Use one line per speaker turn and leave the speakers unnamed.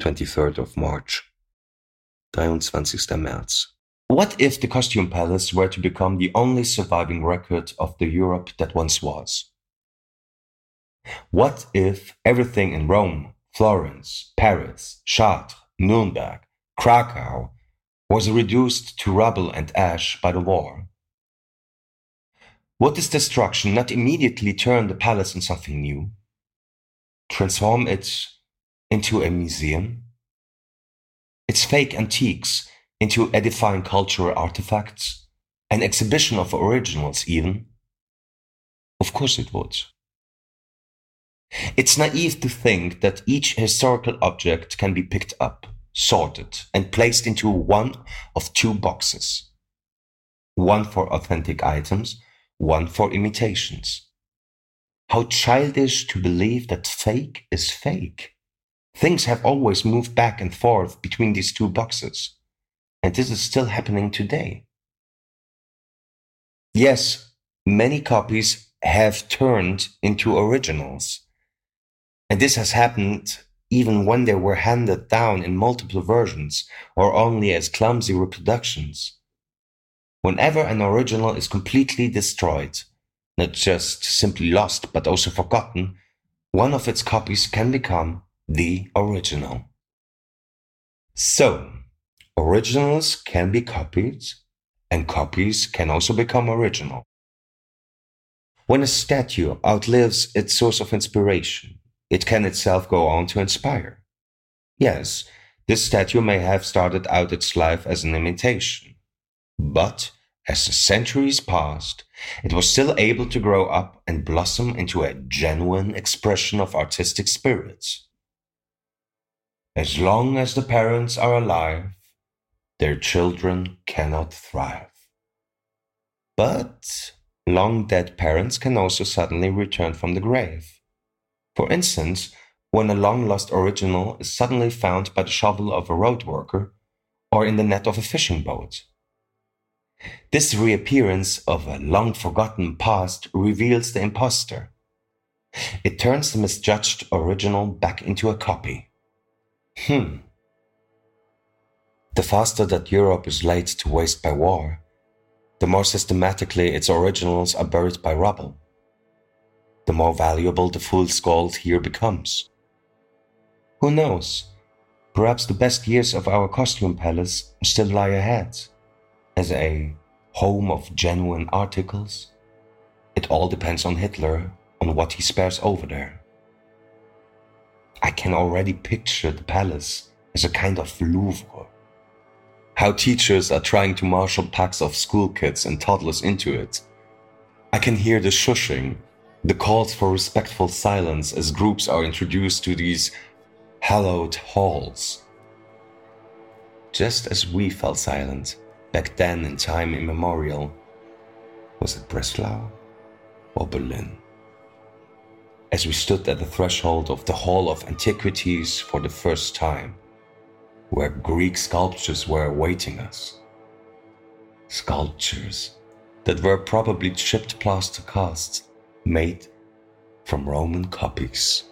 23rd of March. 23. März. What if the Costume Palace were to become the only surviving record of the Europe that once was? What if everything in Rome, Florence, Paris, Chartres, Nuremberg, Krakow was reduced to rubble and ash by the war? Would this destruction not immediately turn the palace into something new? Transform it into a museum? Its fake antiques into edifying cultural artifacts? An exhibition of originals, even? Of course it would. It's naive to think that each historical object can be picked up, sorted, and placed into one of two boxes. One for authentic items, one for imitations. How childish to believe that fake is fake. Things have always moved back and forth between these two boxes. And this is still happening today. Yes, many copies have turned into originals. And this has happened even when they were handed down in multiple versions or only as clumsy reproductions. Whenever an original is completely destroyed, not just simply lost but also forgotten, one of its copies can become the original. So, originals can be copied, and copies can also become original. When a statue outlives its source of inspiration, it can itself go on to inspire. Yes, this statue may have started out its life as an imitation, but as the centuries passed, it was still able to grow up and blossom into a genuine expression of artistic spirits. As long as the parents are alive, their children cannot thrive. But long dead parents can also suddenly return from the grave. For instance, when a long lost original is suddenly found by the shovel of a road worker or in the net of a fishing boat. This reappearance of a long forgotten past reveals the impostor. It turns the misjudged original back into a copy. Hmm. The faster that Europe is laid to waste by war, the more systematically its originals are buried by rubble. The more valuable the fool's gold here becomes. Who knows? Perhaps the best years of our costume palace still lie ahead. As a home of genuine articles, it all depends on Hitler, on what he spares over there. I can already picture the palace as a kind of Louvre. How teachers are trying to marshal packs of school kids and toddlers into it. I can hear the shushing, the calls for respectful silence as groups are introduced to these hallowed halls. Just as we fell silent back then in time immemorial, was it Breslau or Berlin? As we stood at the threshold of the Hall of Antiquities for the first time, where Greek sculptures were awaiting us. Sculptures that were probably chipped plaster casts made from Roman copies.